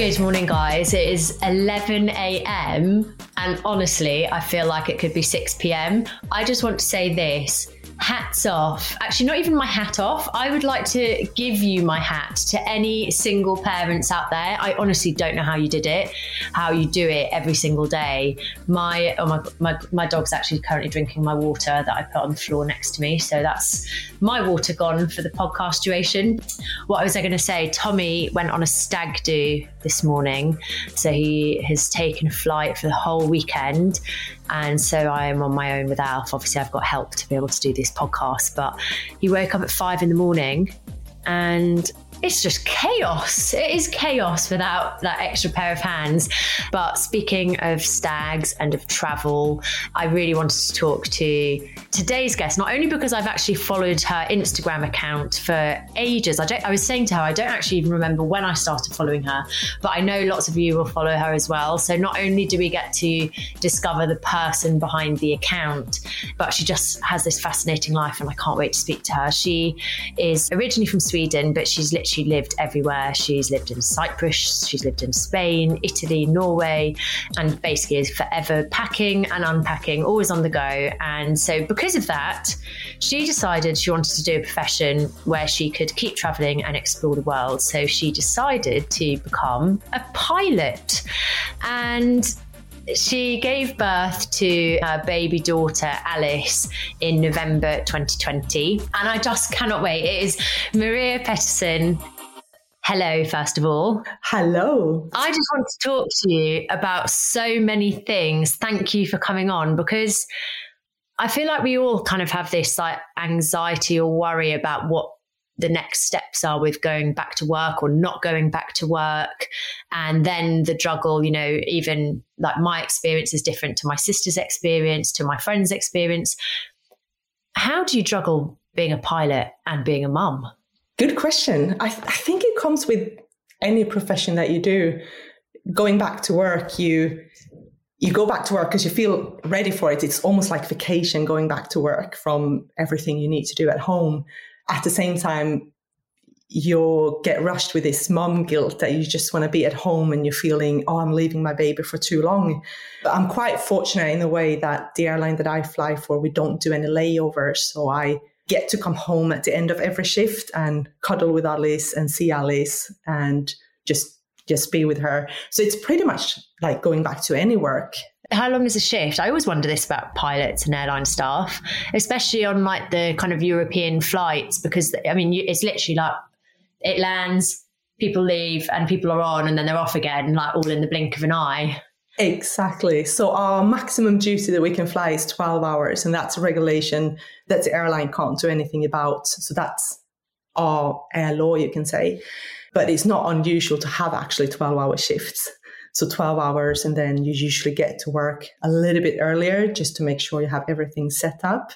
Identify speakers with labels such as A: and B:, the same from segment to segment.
A: Good morning, guys. It is 11 a.m. And honestly, I feel like it could be 6 p.m. I just want to say this hats off. Actually, not even my hat off. I would like to give you my hat to any single parents out there. I honestly don't know how you did it, how you do it every single day. My oh my my, my dog's actually currently drinking my water that I put on the floor next to me. So that's my water gone for the podcast duration. What was I going to say? Tommy went on a stag do this morning. So he has taken flight for the whole weekend. And so I am on my own with Alf. Obviously, I've got help to be able to do this podcast, but he woke up at five in the morning and it's just chaos. It is chaos without that extra pair of hands. But speaking of stags and of travel, I really wanted to talk to today's guest, not only because I've actually followed her Instagram account for ages. I, I was saying to her, I don't actually even remember when I started following her, but I know lots of you will follow her as well. So not only do we get to discover the person behind the account, but she just has this fascinating life, and I can't wait to speak to her. She is originally from Sweden, but she's literally lived everywhere. She's lived in Cyprus, she's lived in Spain, Italy, Norway, and basically is forever packing and unpacking, always on the go. And so, because of that, she decided she wanted to do a profession where she could keep traveling and explore the world. So, she decided to become a pilot. And she gave birth to her baby daughter Alice in November 2020, and I just cannot wait. It is Maria Pettersson. Hello, first of all.
B: Hello.
A: I just want to talk to you about so many things. Thank you for coming on because I feel like we all kind of have this like anxiety or worry about what the next steps are with going back to work or not going back to work. And then the juggle, you know, even like my experience is different to my sister's experience, to my friend's experience. How do you juggle being a pilot and being a mum?
B: Good question. I, th- I think it comes with any profession that you do. Going back to work, you you go back to work because you feel ready for it. It's almost like vacation going back to work from everything you need to do at home at the same time, you'll get rushed with this mom guilt that you just want to be at home and you're feeling, oh, I'm leaving my baby for too long. But I'm quite fortunate in the way that the airline that I fly for, we don't do any layovers. So I get to come home at the end of every shift and cuddle with Alice and see Alice and just just be with her. So it's pretty much like going back to any work
A: how long is a shift? I always wonder this about pilots and airline staff, especially on like the kind of European flights, because I mean, it's literally like it lands, people leave, and people are on, and then they're off again, like all in the blink of an eye.
B: Exactly. So our maximum duty that we can fly is 12 hours, and that's a regulation that the airline can't do anything about. So that's our air law, you can say. But it's not unusual to have actually 12 hour shifts. So 12 hours, and then you usually get to work a little bit earlier just to make sure you have everything set up,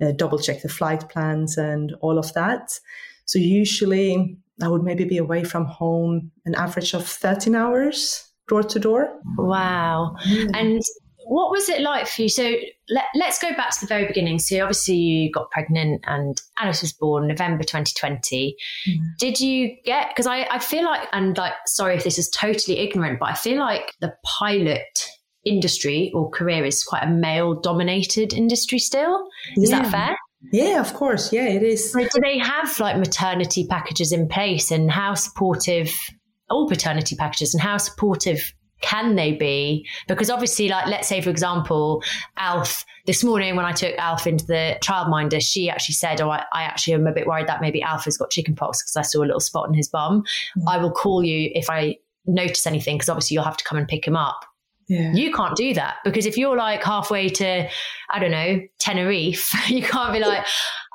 B: uh, double check the flight plans and all of that. So usually I would maybe be away from home an average of 13 hours door to door.
A: Wow. Mm. And what was it like for you? So let, us go back to the very beginning. So obviously you got pregnant and Alice was born November 2020. Mm. Did you get, because I, I feel like, and like, sorry if this is totally ignorant, but I feel like the pilot industry or career is quite a male dominated industry still. Is yeah. that fair?
B: Yeah, of course. Yeah, it is.
A: So do they have like maternity packages in place and how supportive, all paternity packages and how supportive can they be? Because obviously, like, let's say, for example, Alf, this morning when I took Alf into the childminder, she actually said, Oh, I, I actually am a bit worried that maybe Alf has got chickenpox because I saw a little spot in his bum. Mm-hmm. I will call you if I notice anything because obviously you'll have to come and pick him up. Yeah. You can't do that because if you're like halfway to, I don't know, Tenerife, you can't be like,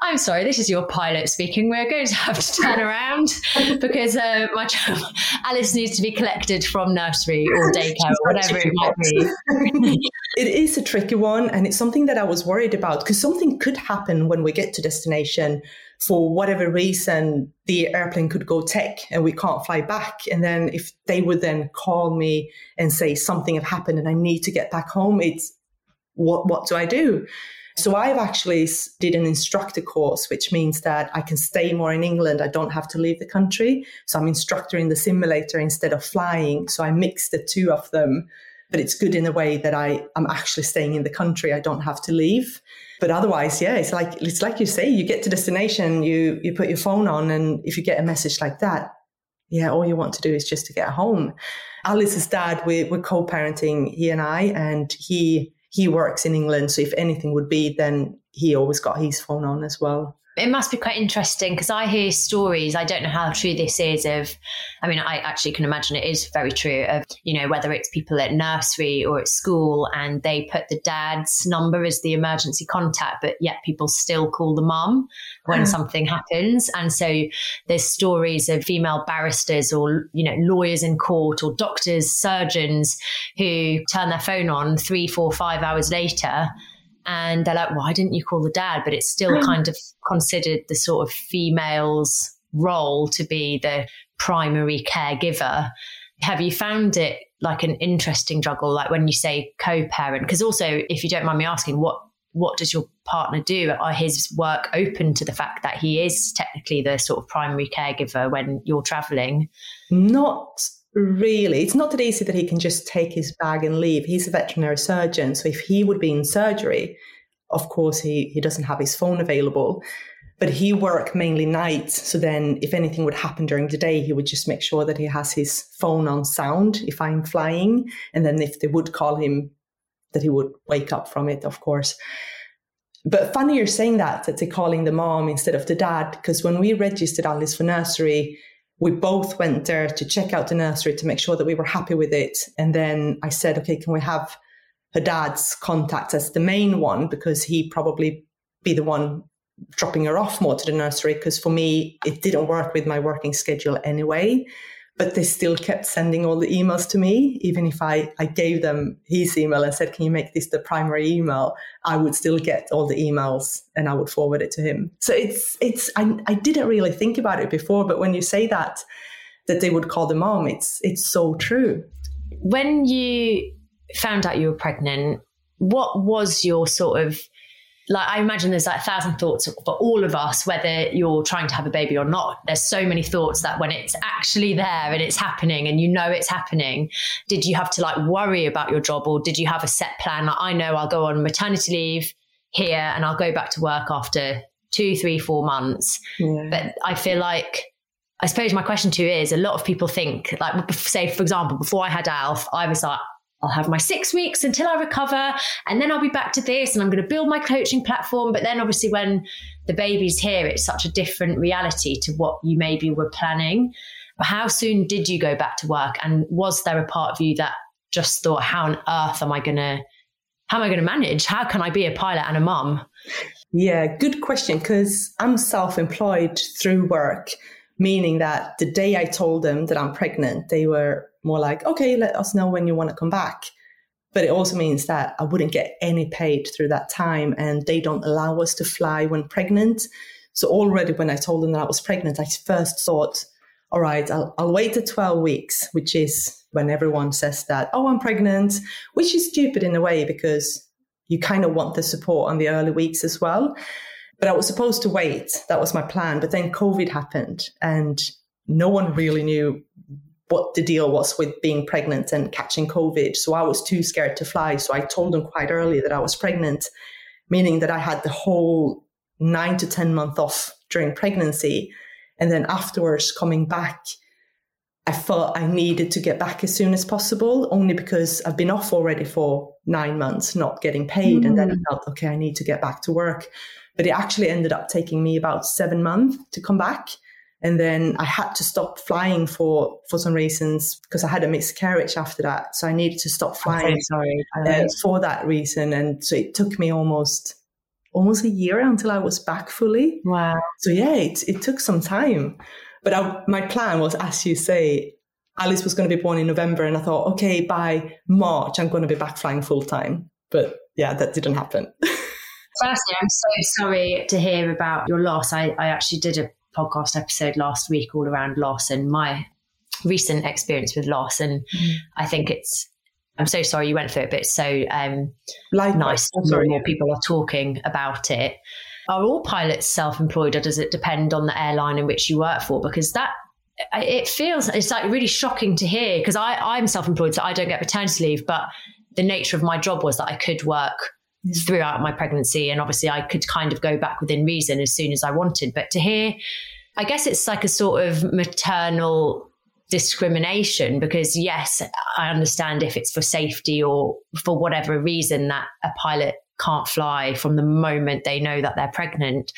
A: I'm sorry, this is your pilot speaking. We're going to have to turn around because uh, my child, Alice needs to be collected from nursery or daycare or whatever it might be.
B: it is a tricky one, and it's something that I was worried about because something could happen when we get to destination. For whatever reason, the airplane could go tech and we can't fly back. And then if they would then call me and say something have happened and I need to get back home, it's what what do I do? So I've actually did an instructor course, which means that I can stay more in England. I don't have to leave the country. So I'm instructor in the simulator instead of flying. So I mix the two of them, but it's good in a way that I am actually staying in the country. I don't have to leave. But otherwise, yeah, it's like it's like you say, you get to destination, you you put your phone on, and if you get a message like that, yeah, all you want to do is just to get home. Alice's dad, we're, we're co-parenting, he and I, and he he works in England. So if anything would be, then he always got his phone on as well
A: it must be quite interesting because I hear stories. I don't know how true this is. Of, I mean, I actually can imagine it is very true. Of you know whether it's people at nursery or at school, and they put the dad's number as the emergency contact, but yet people still call the mum when mm. something happens. And so there's stories of female barristers or you know lawyers in court or doctors, surgeons who turn their phone on three, four, five hours later and they're like, why didn't you call the dad? But it's still hmm. kind of considered the sort of female's role to be the primary caregiver. Have you found it like an interesting juggle, like when you say co-parent? Because also, if you don't mind me asking, what what does your partner do? Are his work open to the fact that he is technically the sort of primary caregiver when you're traveling?
B: Not really it's not that easy that he can just take his bag and leave. He's a veterinary surgeon so if he would be in surgery of course he, he doesn't have his phone available. But he work mainly nights so then if anything would happen during the day he would just make sure that he has his phone on sound if i'm flying and then if they would call him that he would wake up from it of course. But funny you're saying that that they're calling the mom instead of the dad because when we registered alice for nursery we both went there to check out the nursery to make sure that we were happy with it. And then I said, okay, can we have her dad's contact as the main one? Because he probably be the one dropping her off more to the nursery. Because for me, it didn't work with my working schedule anyway but they still kept sending all the emails to me. Even if I, I gave them his email and said, Can you make this the primary email? I would still get all the emails and I would forward it to him. So it's, it's, I, I didn't really think about it before, but when you say that, that they would call the mom, it's, it's so true.
A: When you found out you were pregnant, what was your sort of like I imagine there's like a thousand thoughts for all of us, whether you're trying to have a baby or not. There's so many thoughts that when it's actually there and it's happening and you know it's happening, did you have to like worry about your job or did you have a set plan? Like I know I'll go on maternity leave here and I'll go back to work after two, three, four months. Yeah. But I feel like I suppose my question to you is a lot of people think like say for example before I had Alf I was like I'll have my six weeks until I recover, and then I'll be back to this, and I'm going to build my coaching platform. But then, obviously, when the baby's here, it's such a different reality to what you maybe were planning. How soon did you go back to work? And was there a part of you that just thought, how on earth am I going to, how am I going to manage? How can I be a pilot and a mum?
B: Yeah, good question. Because I'm self employed through work, meaning that the day I told them that I'm pregnant, they were more like, okay, let us know when you want to come back. But it also means that I wouldn't get any paid through that time, and they don't allow us to fly when pregnant. So already when I told them that I was pregnant, I first thought, all right, I'll, I'll wait the 12 weeks, which is when everyone says that, oh, I'm pregnant, which is stupid in a way because you kind of want the support on the early weeks as well. But I was supposed to wait. That was my plan. But then COVID happened and no one really knew what the deal was with being pregnant and catching COVID. So I was too scared to fly. So I told them quite early that I was pregnant, meaning that I had the whole nine to 10 month off during pregnancy. And then afterwards, coming back, I felt I needed to get back as soon as possible, only because I've been off already for nine months, not getting paid. Mm. And then I mm. felt, okay, I need to get back to work. But it actually ended up taking me about seven months to come back. And then I had to stop flying for, for some reasons because I had a miscarriage after that. So I needed to stop flying.
A: sorry.
B: Uh, for that reason. And so it took me almost almost a year until I was back fully.
A: Wow.
B: So yeah, it, it took some time. But I, my plan was, as you say, Alice was going to be born in November, and I thought, okay, by March, I'm going to be back flying full time. But yeah, that didn't happen.
A: Firstly, I'm so sorry to hear about your loss. I, I actually did a podcast episode last week all around loss and my recent experience with loss. And mm. I think it's, I'm so sorry you went through it, but it's so um, nice. More, more people are talking about it. Are all pilots self employed or does it depend on the airline in which you work for? Because that it feels it's like really shocking to hear because I I'm self employed, so I don't get paternity leave, but the nature of my job was that I could work throughout my pregnancy and obviously I could kind of go back within reason as soon as I wanted. But to hear I guess it's like a sort of maternal discrimination because yes, I understand if it's for safety or for whatever reason that a pilot can't fly from the moment they know that they're pregnant.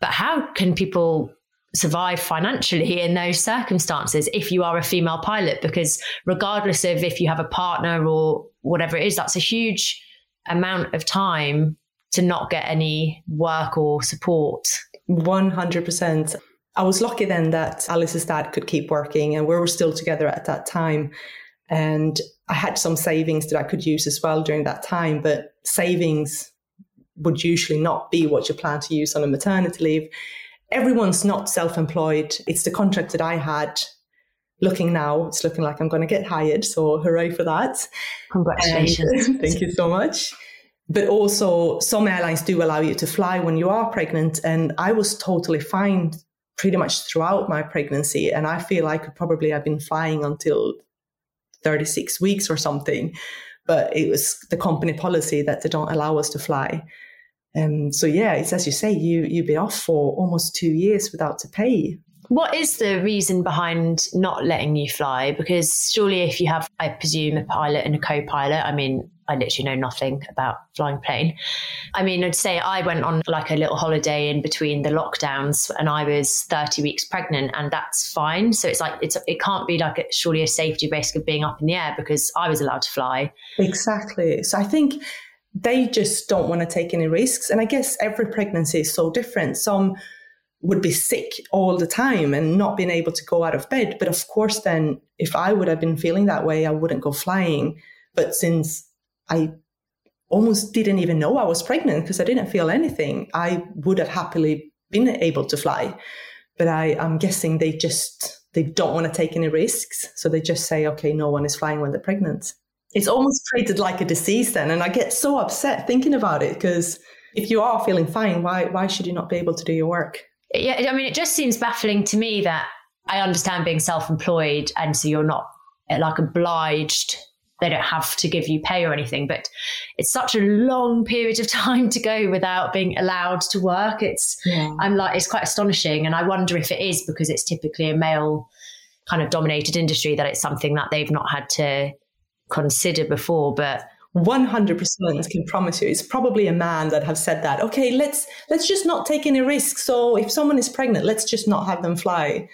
A: But how can people survive financially in those circumstances if you are a female pilot? Because regardless of if you have a partner or whatever it is, that's a huge amount of time to not get any work or support.
B: 100%. I was lucky then that Alice's dad could keep working and we were still together at that time. And I had some savings that I could use as well during that time, but savings would usually not be what you plan to use on a maternity leave. Everyone's not self employed. It's the contract that I had. Looking now, it's looking like I'm going to get hired. So, hooray for that.
A: Congratulations.
B: And, thank you so much. But also, some airlines do allow you to fly when you are pregnant. And I was totally fine pretty much throughout my pregnancy. And I feel I could probably have been flying until 36 weeks or something. But it was the company policy that they don't allow us to fly. Um, so yeah, it's as you say, you you've been off for almost two years without to pay.
A: What is the reason behind not letting you fly? Because surely, if you have, I presume, a pilot and a co-pilot, I mean, I literally know nothing about flying plane. I mean, I'd say I went on like a little holiday in between the lockdowns and I was 30 weeks pregnant and that's fine. So it's like, it's, it can't be like a, surely a safety risk of being up in the air because I was allowed to fly.
B: Exactly. So I think they just don't want to take any risks. And I guess every pregnancy is so different. Some would be sick all the time and not being able to go out of bed. But of course, then if I would have been feeling that way, I wouldn't go flying. But since I almost didn't even know I was pregnant because I didn't feel anything. I would have happily been able to fly, but I, I'm guessing they just they don't want to take any risks, so they just say, okay, no one is flying when they're pregnant. It's almost treated like a disease then, and I get so upset thinking about it because if you are feeling fine, why why should you not be able to do your work?
A: Yeah, I mean, it just seems baffling to me that I understand being self-employed, and so you're not eh, like obliged. They don't have to give you pay or anything but it's such a long period of time to go without being allowed to work. It's yeah. i'm like it's quite astonishing. And i wonder if it is because it's typically a male kind of dominated industry that it's something that they've not had to consider before. But
B: 100% can promise you it's probably a man that have said that okay let's let's just not take any risks so if someone is pregnant let's just not have them fly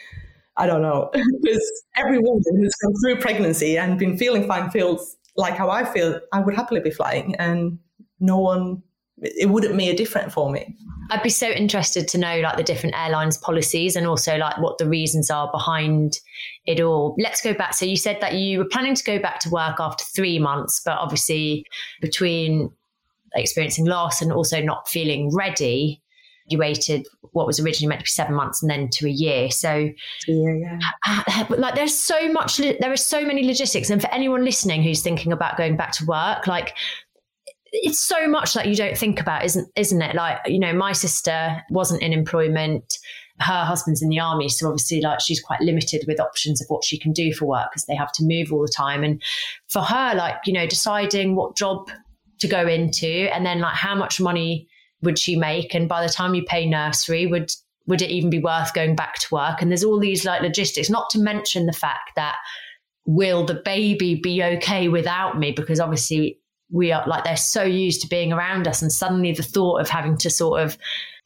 B: I don't know, because every woman who's gone through pregnancy and been feeling fine feels like how I feel. I would happily be flying, and no one. It wouldn't be a different for me.
A: I'd be so interested to know like the different airlines policies and also like what the reasons are behind it all. Let's go back. So you said that you were planning to go back to work after three months, but obviously between experiencing loss and also not feeling ready, you waited what was originally meant to be seven months and then to a year. So,
B: yeah, yeah.
A: Uh, like, there's so much, there are so many logistics. And for anyone listening who's thinking about going back to work, like, it's so much that you don't think about, isn't isn't it? Like, you know, my sister wasn't in employment. Her husband's in the army, so obviously, like, she's quite limited with options of what she can do for work because they have to move all the time. And for her, like, you know, deciding what job to go into, and then like how much money would she make? And by the time you pay nursery, would would it even be worth going back to work? And there's all these like logistics, not to mention the fact that will the baby be okay without me? Because obviously we are like they're so used to being around us and suddenly the thought of having to sort of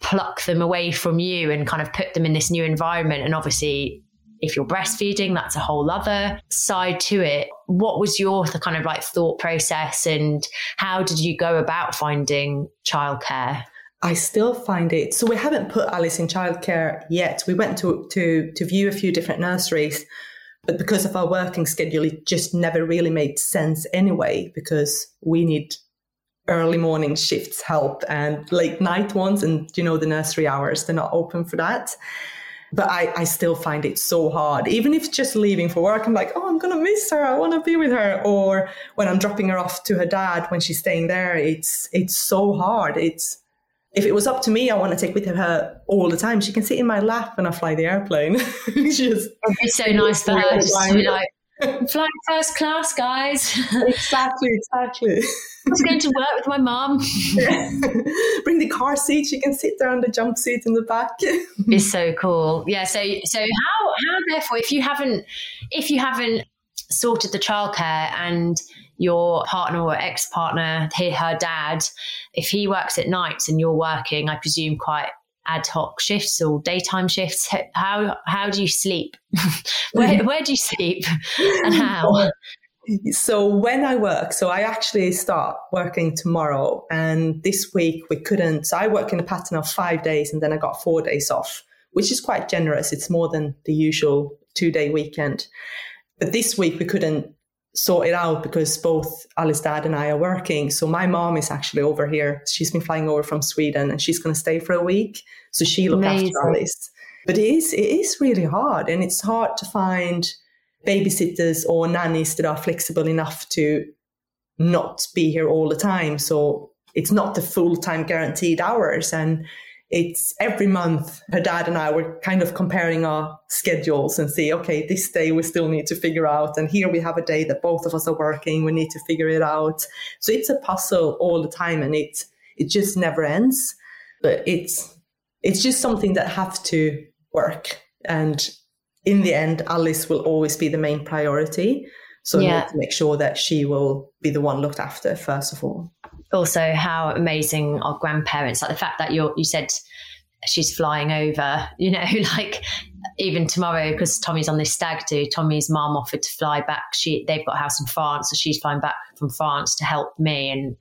A: pluck them away from you and kind of put them in this new environment and obviously if you're breastfeeding that's a whole other side to it what was your kind of like thought process and how did you go about finding childcare
B: I still find it. So we haven't put Alice in childcare yet. We went to to to view a few different nurseries, but because of our working schedule, it just never really made sense anyway. Because we need early morning shifts help and late night ones, and you know the nursery hours they're not open for that. But I, I still find it so hard. Even if just leaving for work, I'm like, oh, I'm gonna miss her. I want to be with her. Or when I'm dropping her off to her dad when she's staying there, it's it's so hard. It's if it was up to me, I want to take with her all the time. She can sit in my lap when I fly the airplane.
A: just, it's so nice for her to be like, flying first class, guys.
B: exactly, exactly.
A: I was going to work with my mom.
B: Bring the car seat. She can sit there on the jump seat in the back.
A: it's so cool. Yeah. So, so how, how therefore, if you haven't, if you haven't sorted the childcare and your partner or ex partner, her dad, if he works at nights and you're working, I presume quite ad hoc shifts or daytime shifts. How how do you sleep? where where do you sleep and how?
B: So when I work, so I actually start working tomorrow, and this week we couldn't. So I work in a pattern of five days, and then I got four days off, which is quite generous. It's more than the usual two day weekend. But this week we couldn't sort it out because both Alice's dad and I are working. So my mom is actually over here. She's been flying over from Sweden and she's going to stay for a week. So she looked Amazing. after Alice. But it is, it is really hard and it's hard to find babysitters or nannies that are flexible enough to not be here all the time. So it's not the full time guaranteed hours. And it's every month her dad and I were kind of comparing our schedules and see, okay, this day we still need to figure out. And here we have a day that both of us are working. We need to figure it out. So it's a puzzle all the time and it, it just never ends. But it's, it's just something that has to work. And in the end, Alice will always be the main priority. So yeah. to make sure that she will be the one looked after first of all.
A: Also how amazing our grandparents like the fact that you you said she's flying over you know like even tomorrow because tommy's on this stag do tommy's mom offered to fly back. She they've got a house in france so she's flying back from france to help me. And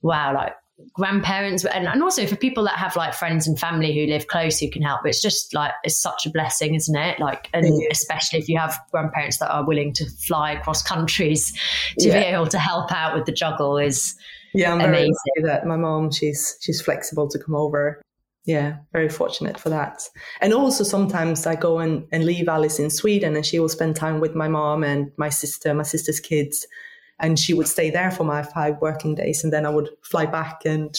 A: wow like grandparents and, and also for people that have like friends and family who live close who can help it's just like it's such a blessing isn't it like and yeah. especially if you have grandparents that are willing to fly across countries to yeah. be able to help out with the juggle is
B: yeah, I'm lucky that my mom she's she's flexible to come over. Yeah, very fortunate for that. And also sometimes I go and, and leave Alice in Sweden and she will spend time with my mom and my sister, my sister's kids. And she would stay there for my five working days and then I would fly back and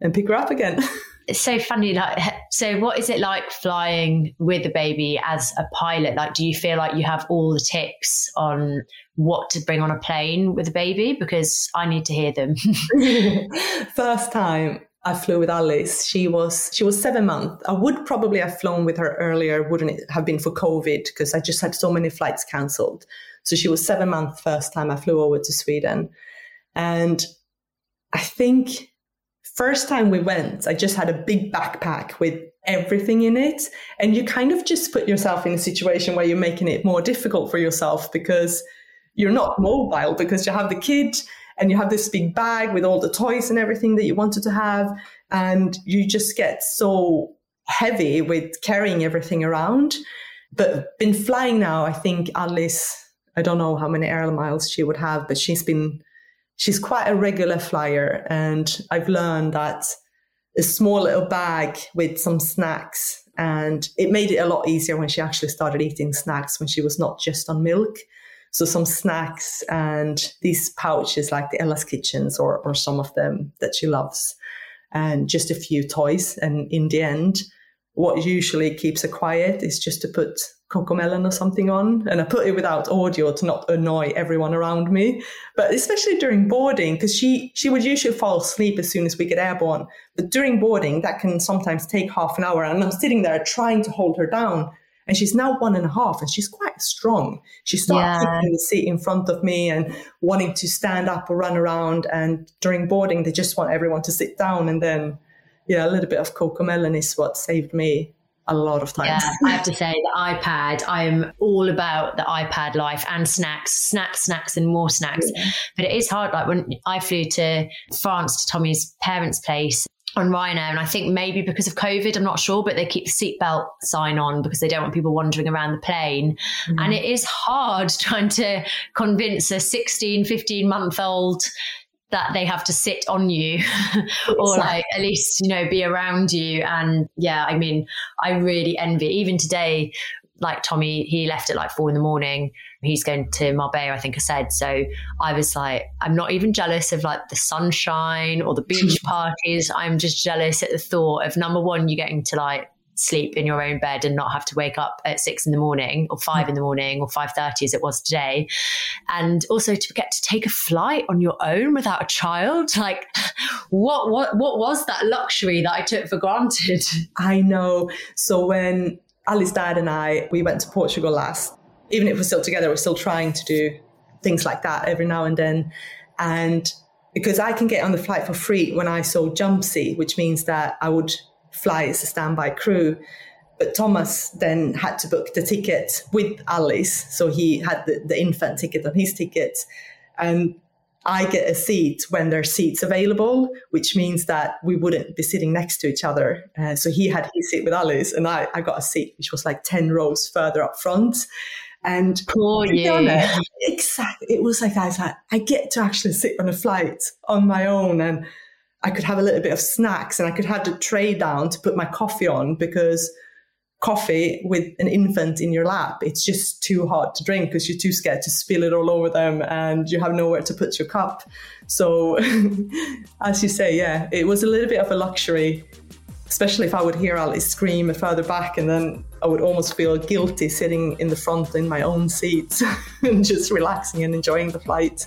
B: and pick her up again.
A: it's so funny like so what is it like flying with a baby as a pilot like do you feel like you have all the tips on what to bring on a plane with a baby because i need to hear them
B: first time I flew with Alice. She was she was seven months. I would probably have flown with her earlier, wouldn't it have been for COVID? Because I just had so many flights cancelled. So she was seven months first time I flew over to Sweden, and I think first time we went, I just had a big backpack with everything in it. And you kind of just put yourself in a situation where you're making it more difficult for yourself because you're not mobile because you have the kid and you have this big bag with all the toys and everything that you wanted to have. And you just get so heavy with carrying everything around. But been flying now, I think Alice, I don't know how many air miles she would have, but she's been she's quite a regular flyer. And I've learned that a small little bag with some snacks. And it made it a lot easier when she actually started eating snacks when she was not just on milk. So some snacks and these pouches like the Ella's Kitchens or, or some of them that she loves and just a few toys. And in the end, what usually keeps her quiet is just to put Cocomelon or something on. And I put it without audio to not annoy everyone around me. But especially during boarding, because she, she would usually fall asleep as soon as we get airborne. But during boarding, that can sometimes take half an hour. And I'm sitting there trying to hold her down. And she's now one and a half and she's quite strong. She starts yeah. the seat in front of me and wanting to stand up or run around. And during boarding, they just want everyone to sit down. And then, yeah, a little bit of Cocomelon is what saved me a lot of times.
A: Yeah, I have to say the iPad, I'm all about the iPad life and snacks, snacks, snacks, and more snacks. Yeah. But it is hard. Like when I flew to France to Tommy's parents' place on Ryanair, and I think maybe because of COVID, I'm not sure, but they keep the seatbelt sign on because they don't want people wandering around the plane. Mm-hmm. And it is hard trying to convince a 16, 15 month old that they have to sit on you or like at least you know be around you. And yeah i mean i really envy even today like tommy he left at like four in the morning. He's going to marbella i think i said. So i was like i'm not even jealous of like the sunshine or the beach parties. I'm just jealous at the thought of number one you getting to like sleep in your own bed and not have to wake up at six in the morning or five in the morning or five thirty as it was today, and also to get to take a flight on your own without a child. Like, what what what was that luxury that I took for granted?
B: I know. So when Ali's dad and I we went to Portugal last, even if we're still together, we're still trying to do things like that every now and then, and because I can get on the flight for free when I saw Jumpsy, which means that I would fly as a standby crew. But Thomas then had to book the ticket with Alice. So he had the, the infant ticket on his ticket. And I get a seat when there's seats available, which means that we wouldn't be sitting next to each other. Uh, so he had his seat with Alice, and I, I got a seat which was like 10 rows further up front. And
A: poor you.
B: Honest, exactly. It was like I was like, I get to actually sit on a flight on my own and I could have a little bit of snacks and I could have the tray down to put my coffee on because coffee with an infant in your lap, it's just too hard to drink because you're too scared to spill it all over them and you have nowhere to put your cup. So, as you say, yeah, it was a little bit of a luxury, especially if I would hear Alice scream further back and then I would almost feel guilty sitting in the front in my own seat and just relaxing and enjoying the flight.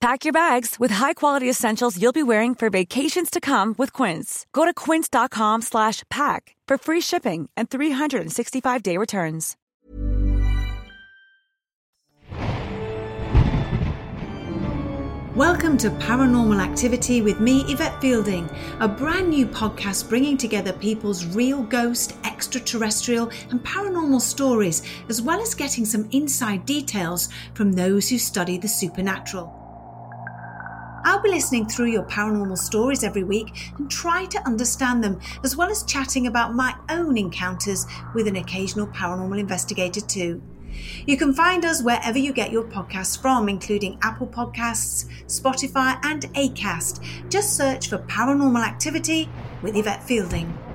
C: Pack your bags with high-quality essentials you'll be wearing for vacations to come with Quince. Go to quince.com slash pack for free shipping and 365-day returns.
D: Welcome to Paranormal Activity with me, Yvette Fielding, a brand new podcast bringing together people's real ghost, extraterrestrial, and paranormal stories, as well as getting some inside details from those who study the supernatural. I'll be listening through your paranormal stories every week and try to understand them, as well as chatting about my own encounters with an occasional paranormal investigator, too. You can find us wherever you get your podcasts from, including Apple Podcasts, Spotify, and Acast. Just search for Paranormal Activity with Yvette Fielding.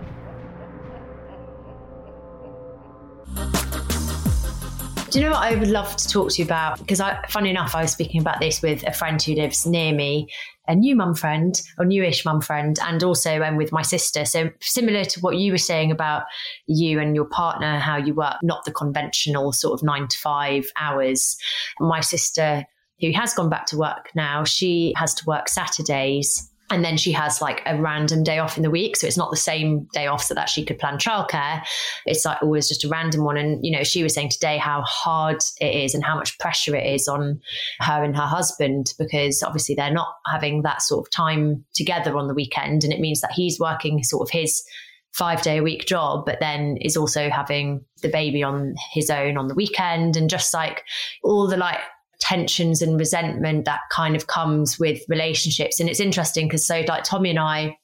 A: Do you know what I would love to talk to you about? Because I, funny enough, I was speaking about this with a friend who lives near me, a new mum friend or newish mum friend, and also um, with my sister. So similar to what you were saying about you and your partner, how you work not the conventional sort of nine to five hours. My sister, who has gone back to work now, she has to work Saturdays and then she has like a random day off in the week. So it's not the same day off so that she could plan childcare. It's like always just a random one. And you know she was saying today how hard it is and how much pressure it is on her and her husband because obviously they're not having that sort of time together on the weekend. And it means that he's working sort of his five day a week job, but then is also having the baby on his own on the weekend. And just like all the like tensions and resentment that kind of comes with relationships. And it's interesting because so like Tommy and I,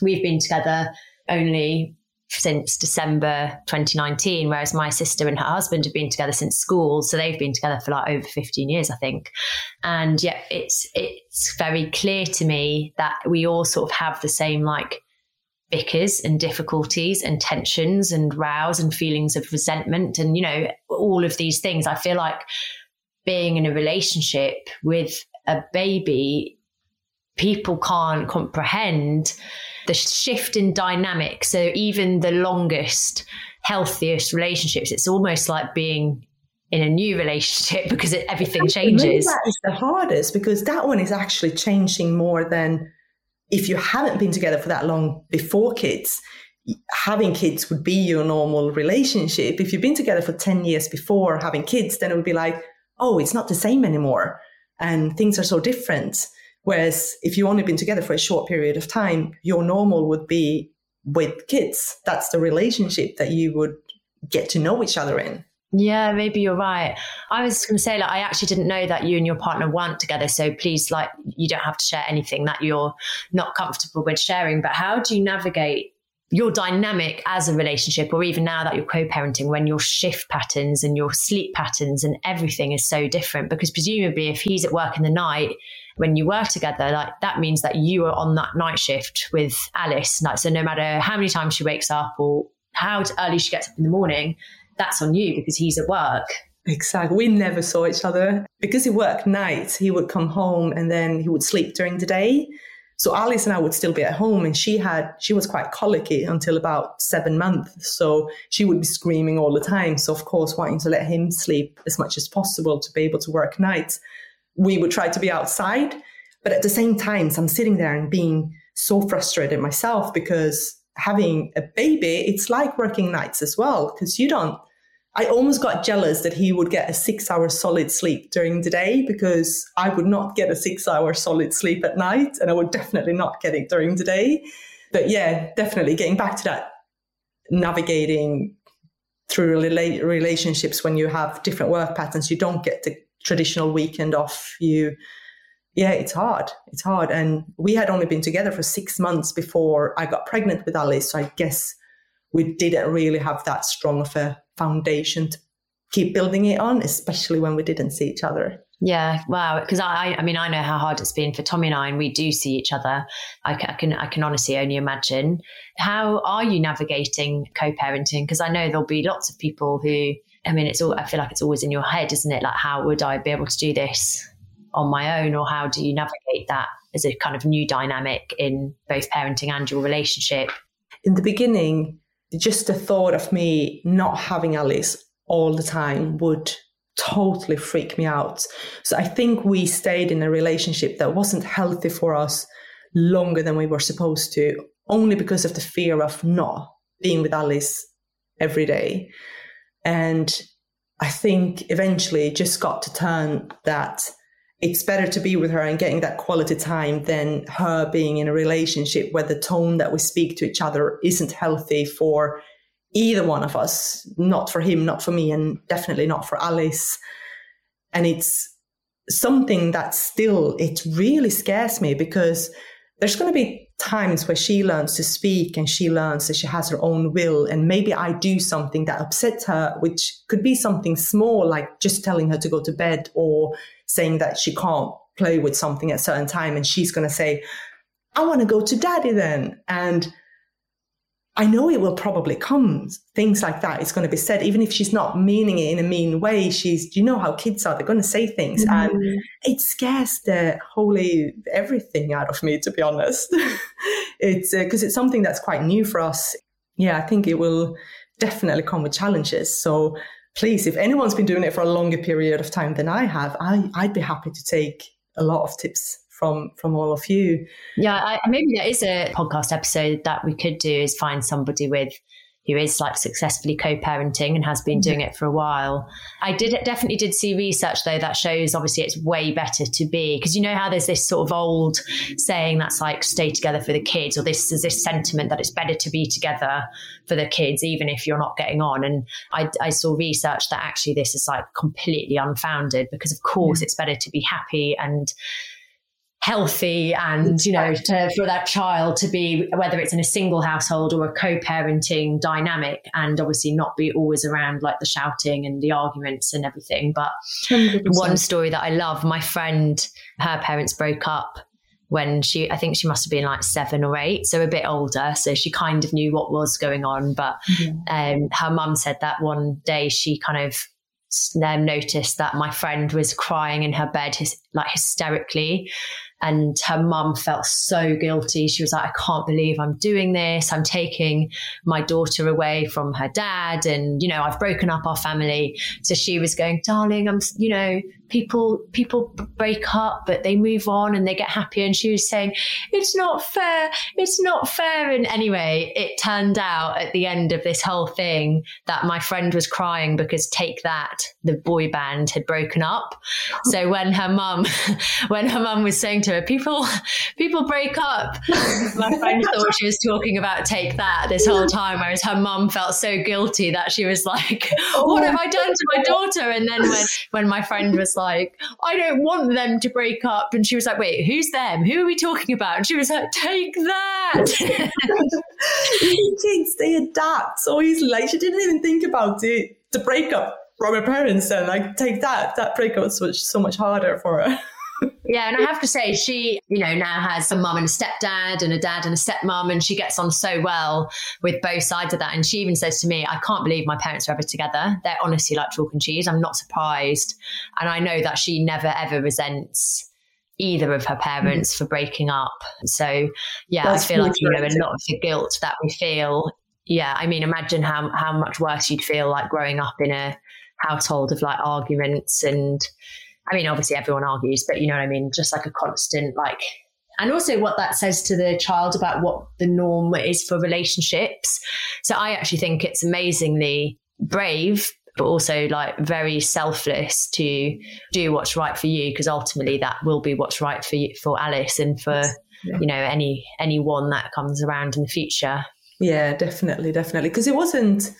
A: we've been together only since December 2019, whereas my sister and her husband have been together since school. So they've been together for like over 15 years, I think. And yet it's it's very clear to me that we all sort of have the same like bickers and difficulties and tensions and rows and feelings of resentment and, you know, all of these things. I feel like being in a relationship with a baby, people can't comprehend the shift in dynamic. So even the longest, healthiest relationships, it's almost like being in a new relationship because it, everything changes.
B: That is the hardest because that one is actually changing more than if you haven't been together for that long before kids. Having kids would be your normal relationship. If you've been together for 10 years before having kids, then it would be like, oh, it's not the same anymore. And things are so different. Whereas if you've only been together for a short period of time, your normal would be with kids. That's the relationship that you would get to know each other in.
A: Yeah, maybe you're right. I was going to say, like, I actually didn't know that you and your partner weren't together. So please, like, you don't have to share anything that you're not comfortable with sharing. But how do you navigate your dynamic as a relationship, or even now that you're co parenting, when your shift patterns and your sleep patterns and everything is so different? Because presumably, if he's at work in the night, when you were together, like that means that you are on that night shift with Alice. Like, so no matter how many times she wakes up or how early she gets up in the morning, that's on you because he's at work.
B: Exactly. We never saw each other because he worked nights. He would come home and then he would sleep during the day. So Alice and I would still be at home and she had, she was quite colicky until about seven months. So she would be screaming all the time. So of course, wanting to let him sleep as much as possible to be able to work nights, we would try to be outside. But at the same time, so I'm sitting there and being so frustrated myself because having a baby, it's like working nights as well, because you don't I almost got jealous that he would get a six hour solid sleep during the day because I would not get a six hour solid sleep at night and I would definitely not get it during the day. But yeah, definitely getting back to that navigating through relationships when you have different work patterns, you don't get the traditional weekend off. You, yeah, it's hard. It's hard. And we had only been together for six months before I got pregnant with Alice. So I guess we didn't really have that strong of a foundation to keep building it on, especially when we didn't see each other.
A: Yeah, wow. Because I, I mean, I know how hard it's been for Tommy and I, and we do see each other. I can, I can, I can honestly only imagine. How are you navigating co-parenting? Because I know there'll be lots of people who, I mean, it's all. I feel like it's always in your head, isn't it? Like, how would I be able to do this on my own, or how do you navigate that as a kind of new dynamic in both parenting and your relationship?
B: In the beginning, just the thought of me not having Alice all the time would totally freak me out. So I think we stayed in a relationship that wasn't healthy for us longer than we were supposed to, only because of the fear of not being with Alice every day. And I think eventually it just got to turn that it's better to be with her and getting that quality time than her being in a relationship where the tone that we speak to each other isn't healthy for either one of us, not for him, not for me, and definitely not for Alice. And it's something that still, it really scares me because there's going to be times where she learns to speak and she learns that she has her own will. And maybe I do something that upsets her, which could be something small, like just telling her to go to bed or saying that she can't play with something at a certain time. And she's going to say, I want to go to daddy then. And I know it will probably come. Things like that is going to be said, even if she's not meaning it in a mean way. She's, you know how kids are, they're going to say things. Mm. And it scares the holy everything out of me, to be honest. it's because uh, it's something that's quite new for us. Yeah, I think it will definitely come with challenges. So please, if anyone's been doing it for a longer period of time than I have, I, I'd be happy to take a lot of tips from from all of you.
A: Yeah, I, maybe there is a podcast episode that we could do is find somebody with who is like successfully co-parenting and has been mm-hmm. doing it for a while. I did definitely did see research though that shows obviously it's way better to be. Because you know how there's this sort of old saying that's like stay together for the kids or this is this sentiment that it's better to be together for the kids even if you're not getting on. And I, I saw research that actually this is like completely unfounded because of course mm. it's better to be happy and healthy and you know to, for that child to be whether it's in a single household or a co-parenting dynamic and obviously not be always around like the shouting and the arguments and everything. But 100%. one story that i love my friend her parents broke up when she i think she must have been like seven or eight so a bit older so she kind of knew what was going on. But um, her mum said that one day she kind of um, noticed that my friend was crying in her bed his, like hysterically and her mum felt so guilty. She was like, I can't believe I'm doing this. I'm taking my daughter away from her dad. And, you know, I've broken up our family. So she was going, darling, I'm, you know, people people break up but they move on and they get happier. And she was saying it's not fair it's not fair. And anyway it turned out at the end of this whole thing that my friend was crying because take that the boy band had broken up. So when her mum when her mum was saying to her people people break up my friend thought she was talking about take that this whole time whereas her mum felt so guilty that she was like what have i done to my daughter? And then when when my friend was like, I don't want them to break up. And she was like, wait, who's them? Who are we talking about? And she was like, take that.
B: Kids, they adapt so easily. Like she didn't even think about it, the breakup from her parents and like take that. That breakup was so much, so much harder for her
A: yeah, and I have to say, she, you know, now has a mum and a stepdad and a dad and a stepmom, and she gets on so well with both sides of that. And she even says to me, I can't believe my parents are ever together. They're honestly like chalk and cheese. I'm not surprised. And I know that she never ever resents either of her parents mm. for breaking up. So, yeah, That's I feel like, you know, a lot of the guilt that we feel. Yeah, I mean, imagine how, how much worse you'd feel like growing up in a household of like arguments and, I mean, obviously everyone argues, but you know what I mean? Just like a constant, like, and also what that says to the child about what the norm is for relationships. So I actually think it's amazingly brave, but also like very selfless to do what's right for you, because ultimately that will be what's right for you, for Alice and for, yeah. you know, any, anyone that comes around in the future.
B: Yeah, definitely, definitely. Because it wasn't,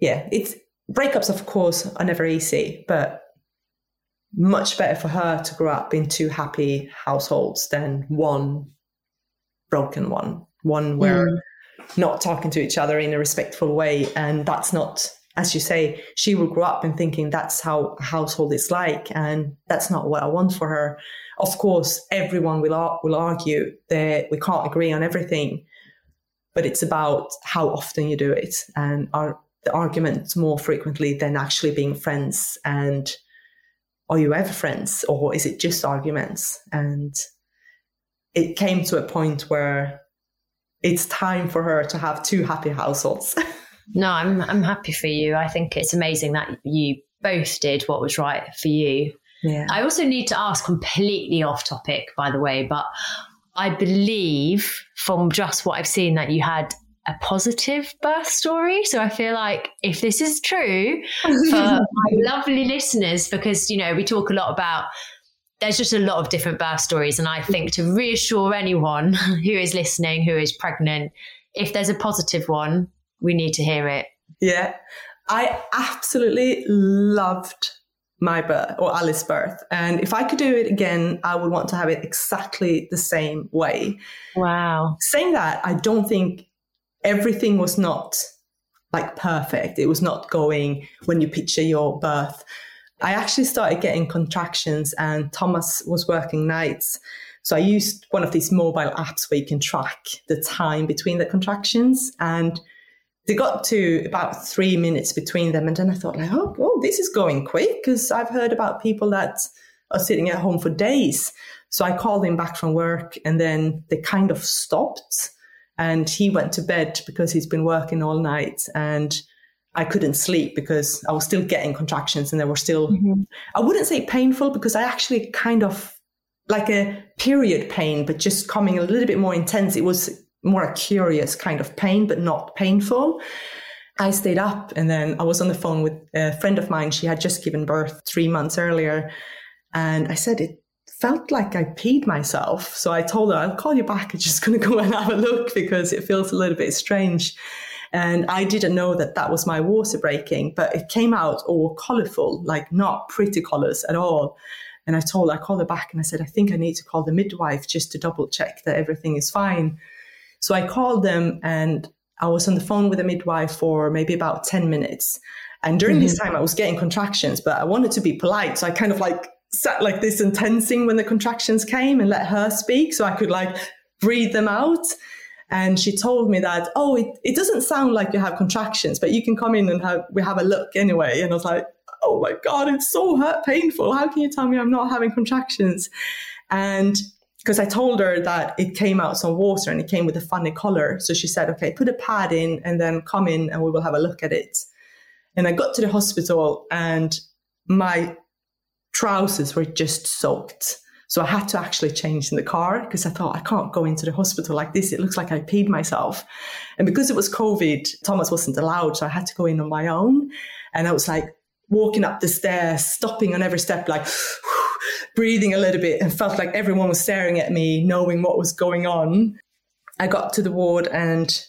B: yeah, it's breakups, of course, are never easy, but much better for her to grow up in two happy households than one broken one, one where mm. not talking to each other in a respectful way. And that's not, as you say, she will grow up in thinking that's how a household is like. And that's not what I want for her. Of course, everyone will, will argue that we can't agree on everything, but it's about how often you do it and are the arguments more frequently than actually being friends and are you ever friends or is it just arguments? And it came to a point where it's time for her to have two happy households.
A: no, I'm I'm happy for you. I think it's amazing that you both did what was right for you. Yeah. I also need to ask completely off topic, by the way, but I believe from just what I've seen that you had a positive birth story. So I feel like if this is true for my lovely listeners, because, you know, we talk a lot about there's just a lot of different birth stories. And I think to reassure anyone who is listening, who is pregnant, if there's a positive one, we need to hear it.
B: Yeah. I absolutely loved my birth or Alice's birth. And if I could do it again, I would want to have it exactly the same way.
A: Wow.
B: Saying that, I don't think everything was not like perfect. It was not going when you picture your birth. I actually started getting contractions and Thomas was working nights. So I used one of these mobile apps where you can track the time between the contractions and they got to about three minutes between them. And then I thought, like, oh, oh this is going quick because I've heard about people that are sitting at home for days. So I called him back from work and then they kind of stopped. And he went to bed because he's been working all night. And I couldn't sleep because I was still getting contractions and they were still, mm-hmm. I wouldn't say painful because I actually kind of like a period pain, but just coming a little bit more intense. It was more a curious kind of pain, but not painful. I stayed up and then I was on the phone with a friend of mine. She had just given birth three months earlier. And I said, it felt like I peed myself. So I told her, I'll call you back. I'm just going to go and have a look because it feels a little bit strange. And I didn't know that that was my water breaking, but it came out all colorful, like not pretty colors at all. And I told, I called her back and I said, I think I need to call the midwife just to double check that everything is fine. So I called them and I was on the phone with the midwife for maybe about 10 minutes. And during mm-hmm. this time, I was getting contractions, but I wanted to be polite. So I kind of like sat like this and tensing when the contractions came and let her speak so I could like breathe them out. And she told me that, oh, it, it doesn't sound like you have contractions, but you can come in and have, we have a look anyway. And I was like, oh my God, it's so hurt, painful. How can you tell me I'm not having contractions? And because I told her that it came out some water and it came with a funny color. So she said, okay, put a pad in and then come in and we will have a look at it. And I got to the hospital and my trousers were just soaked. So I had to actually change in the car because I thought I can't go into the hospital like this. It looks like I peed myself. And because it was COVID, Thomas wasn't allowed. So I had to go in on my own. And I was like walking up the stairs, stopping on every step, like breathing a little bit and felt like everyone was staring at me, knowing what was going on. I got to the ward and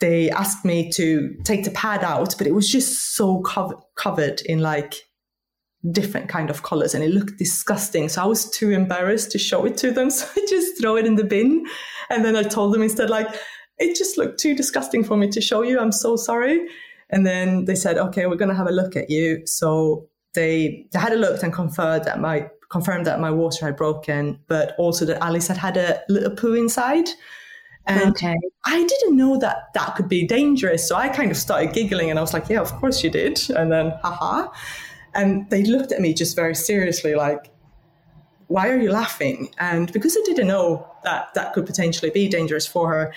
B: they asked me to take the pad out, but it was just so covered, covered in like different kind of colors and it looked disgusting. So I was too embarrassed to show it to them. So I just throw it in the bin. And then I told them instead, like, it just looked too disgusting for me to show you. I'm so sorry. And then they said, okay, we're going to have a look at you. So they, they had a look and confirmed that my confirmed that my water had broken, but also that Alice had had a little poo inside. And okay. I didn't know that that could be dangerous. So I kind of started giggling and I was like, yeah, of course you did. And then, haha. And they looked at me just very seriously, like, why are you laughing? And because I didn't know that that could potentially be dangerous for her,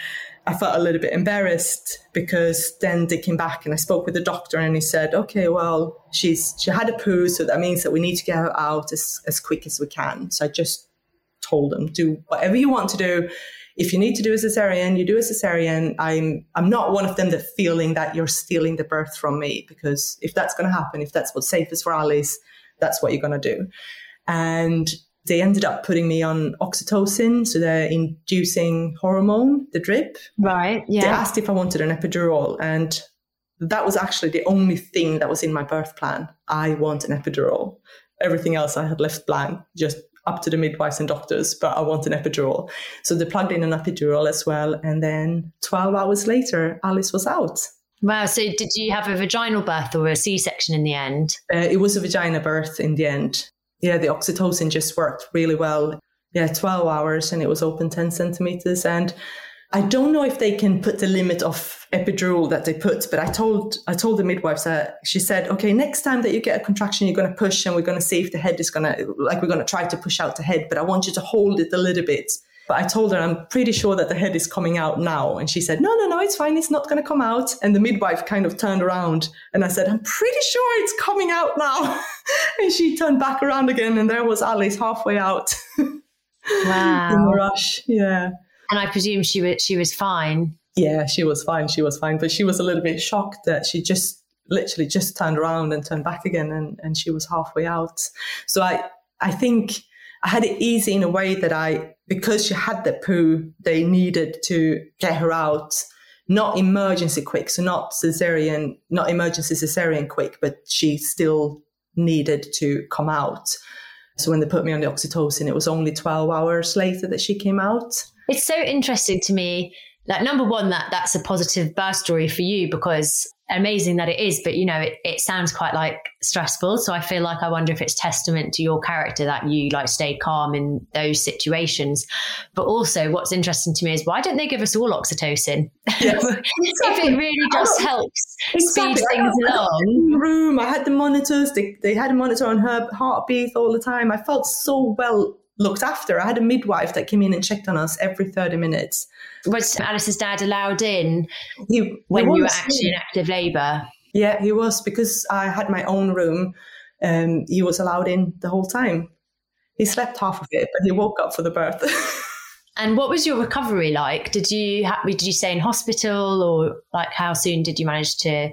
B: I felt a little bit embarrassed because then they came back and I spoke with the doctor and he said, okay, well, she's she had a poo, so that means that we need to get her out as, as quick as we can. So I just told them, do whatever you want to do. If you need to do a cesarean, you do a cesarean. I'm I'm not one of them that feeling that you're stealing the birth from me because if that's going to happen, if that's what's safest for Alice, that's what you're going to do. And they ended up putting me on oxytocin, so they're inducing hormone, the drip.
A: Right. Yeah.
B: They asked if I wanted an epidural, and that was actually the only thing that was in my birth plan. I want an epidural. Everything else I had left blank, just up to the midwives and doctors, but I want an epidural. So they plugged in an epidural as well. And then 12 hours later, Alice was out.
A: Wow. So did you have a vaginal birth or a C section in the end?
B: Uh, it was a vagina birth in the end yeah, the oxytocin just worked really well. Yeah, 12 hours and it was open 10 centimeters. And I don't know if they can put the limit of epidural that they put, but I told I told the midwife that she said, okay, next time that you get a contraction, you're going to push and we're going to see if the head is going to like we're going to try to push out the head, but I want you to hold it a little bit but I told her, I'm pretty sure that the head is coming out now. And she said, no, no, no, it's fine. It's not going to come out. And the midwife kind of turned around and I said, I'm pretty sure it's coming out now. and she turned back around again and there was Alice halfway out.
A: wow.
B: In the rush. Yeah.
A: And I presume she was, she was fine.
B: Yeah, she was fine. She was fine. But she was a little bit shocked that she just literally just turned around and turned back again and, and she was halfway out. So I, I think I had it easy in a way that I, because she had the poo, they needed to get her out, not emergency quick. So not cesarean, not emergency cesarean quick, but she still needed to come out. So when they put me on the oxytocin, it was only 12 hours later that she came out.
A: It's so interesting to me. Like number one, that that's a positive birth story for you because amazing that it is, but you know, it, it sounds quite like stressful. So I feel like I wonder if it's testament to your character that you like stayed calm in those situations. But also what's interesting to me is why don't they give us all oxytocin? Yes, if it really just helps exactly. speed things along.
B: room. I had the monitors, they, they had a monitor on her heartbeat all the time. I felt so well looked after. I had a midwife that came in and checked on us every 30 minutes.
A: Was Alice's dad allowed in he, when he you were actually in active labour?
B: Yeah, he was because I had my own room. Um, he was allowed in the whole time. He slept half of it, but he woke up for the birth.
A: and what was your recovery like? Did you have, did you stay in hospital, or like how soon did you manage to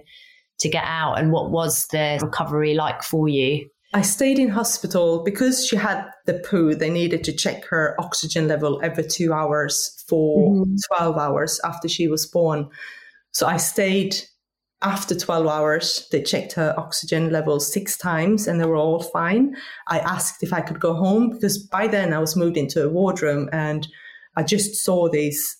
A: to get out? And what was the recovery like for you?
B: I stayed in hospital because she had the poo. They needed to check her oxygen level every two hours for mm-hmm. 12 hours after she was born. So I stayed after 12 hours. They checked her oxygen level six times and they were all fine. I asked if I could go home because by then I was moved into a wardroom and I just saw these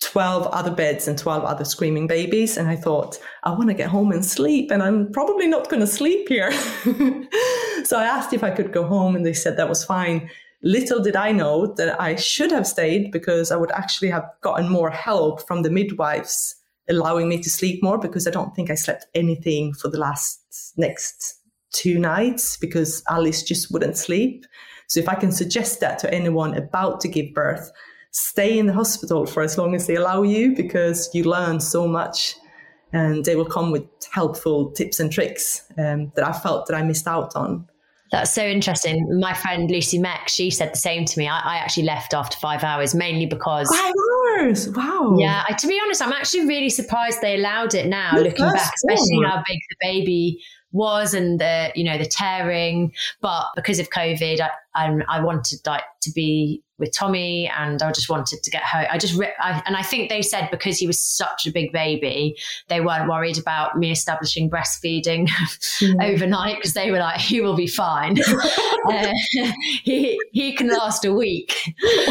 B: 12 other beds and 12 other screaming babies. And I thought, I want to get home and sleep, and I'm probably not going to sleep here. so I asked if I could go home, and they said that was fine. Little did I know that I should have stayed because I would actually have gotten more help from the midwives allowing me to sleep more because I don't think I slept anything for the last next two nights because Alice just wouldn't sleep. So if I can suggest that to anyone about to give birth, stay in the hospital for as long as they allow you because you learn so much and they will come with helpful tips and tricks um, that I felt that I missed out on.
A: That's so interesting. My friend Lucy Meck, she said the same to me. I, I actually left after five hours, mainly because
B: five hours. Wow.
A: Yeah. I, to be honest, I'm actually really surprised they allowed it now, looking back, especially how big the baby was and the you know the tearing. But because of COVID, I, I, I wanted like to be with Tommy, and I just wanted to get home. I just I, and I think they said because he was such a big baby, they weren't worried about me establishing breastfeeding mm. overnight because they were like, "He will be fine. uh, he he can last a week."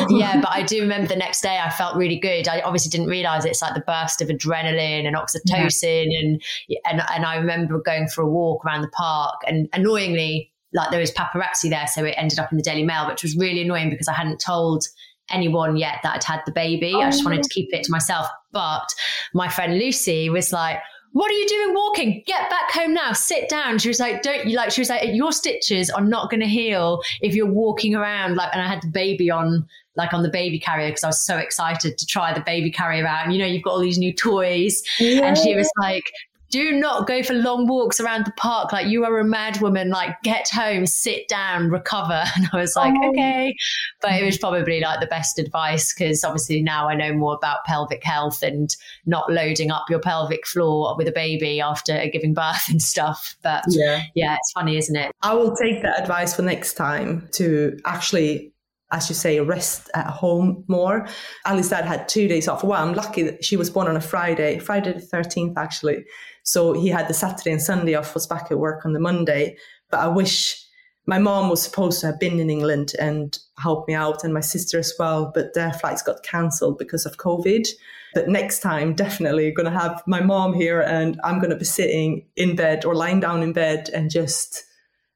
A: yeah, but I do remember the next day I felt really good. I obviously didn't realize it's like the burst of adrenaline and oxytocin, yeah. and and and I remember going for a walk around the park, and annoyingly like there was paparazzi there, so it ended up in the Daily Mail, which was really annoying because I hadn't told anyone yet that I'd had the baby. Oh. I just wanted oh. to keep it to myself. But my friend Lucy was like, what are you doing walking? Get back home now. Sit down. She was like, don't you like, she was like, your stitches are not going to heal if you're walking around. Like, and I had the baby on, like on the baby carrier because I was so excited to try the baby carrier out. And you know, you've got all these new toys. Yeah. And she was like, do not go for long walks around the park like you are a mad woman like get home sit down recover and i was like oh. okay but it was probably like the best advice because obviously now i know more about pelvic health and not loading up your pelvic floor with a baby after giving birth and stuff but yeah yeah it's funny isn't it
B: i will take that advice for next time to actually as you say, rest at home more. Ali's dad had two days off. Well, I'm lucky that she was born on a Friday, Friday the 13th, actually. So he had the Saturday and Sunday off, was back at work on the Monday. But I wish my mom was supposed to have been in England and help me out, and my sister as well. But their flights got cancelled because of COVID. But next time, definitely going to have my mom here, and I'm going to be sitting in bed or lying down in bed and just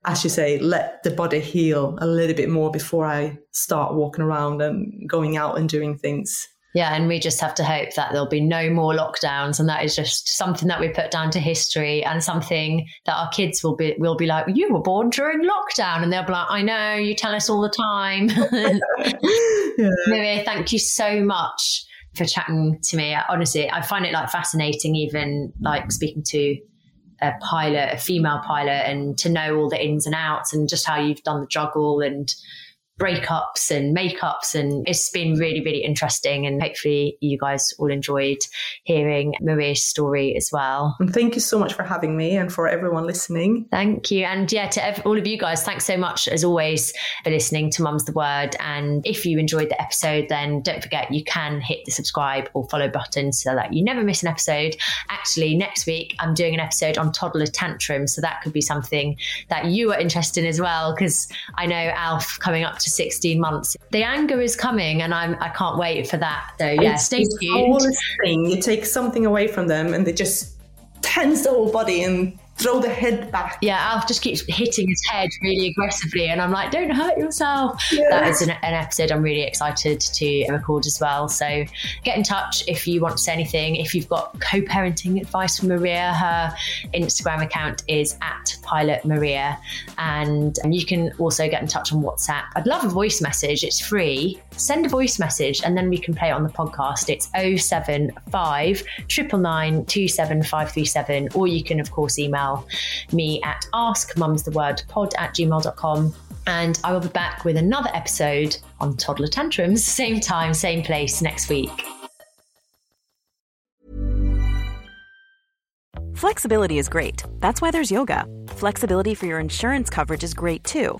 B: as you say, let the body heal a little bit more before I start walking around and going out and doing things.
A: Yeah, and we just have to hope that there'll be no more lockdowns, and that is just something that we put down to history, and something that our kids will be will be like, "You were born during lockdown," and they'll be like, "I know, you tell us all the time." yeah. thank you so much for chatting to me. Honestly, I find it like fascinating, even like speaking to a pilot, a female pilot, and to know all the ins and outs and just how you've done the juggle and breakups and makeups. And it's been really, really interesting. And hopefully you guys all enjoyed hearing Maria's story as well.
B: And thank you so much for having me and for everyone listening.
A: Thank you. And yeah, to ev- all of you guys, thanks so much as always for listening to Mum's the Word. And if you enjoyed the episode, then don't forget you can hit the subscribe or follow button so that you never miss an episode. Actually, next week I'm doing an episode on toddler tantrums. So that could be something that you are interested in as well, because I know Alf coming up to 16 months. The anger is coming and I'm I can't wait for that. So yeah,
B: It's
A: stay tuned.
B: thing. You take something away from them and they just tense the whole body and throw the head back.
A: Yeah, Alf just keeps hitting his head really aggressively, and I'm like, "Don't hurt yourself." That is an, an episode I'm really excited to record as well. So get in touch if you want to say anything. If you've got co-parenting advice from Maria, her Instagram account is at Pilot Maria, and you can also get in touch on WhatsApp. I'd love a voice message. It's free. Send a voice message, and then we can play it on the podcast. It's 075 999 27537, or you can of course email me at askmumsthewordpod at gmail.com. And I will be back with another episode on toddler tantrums, same time, same place next week.
E: Flexibility is great. That's why there's yoga. Flexibility for your insurance coverage is great too.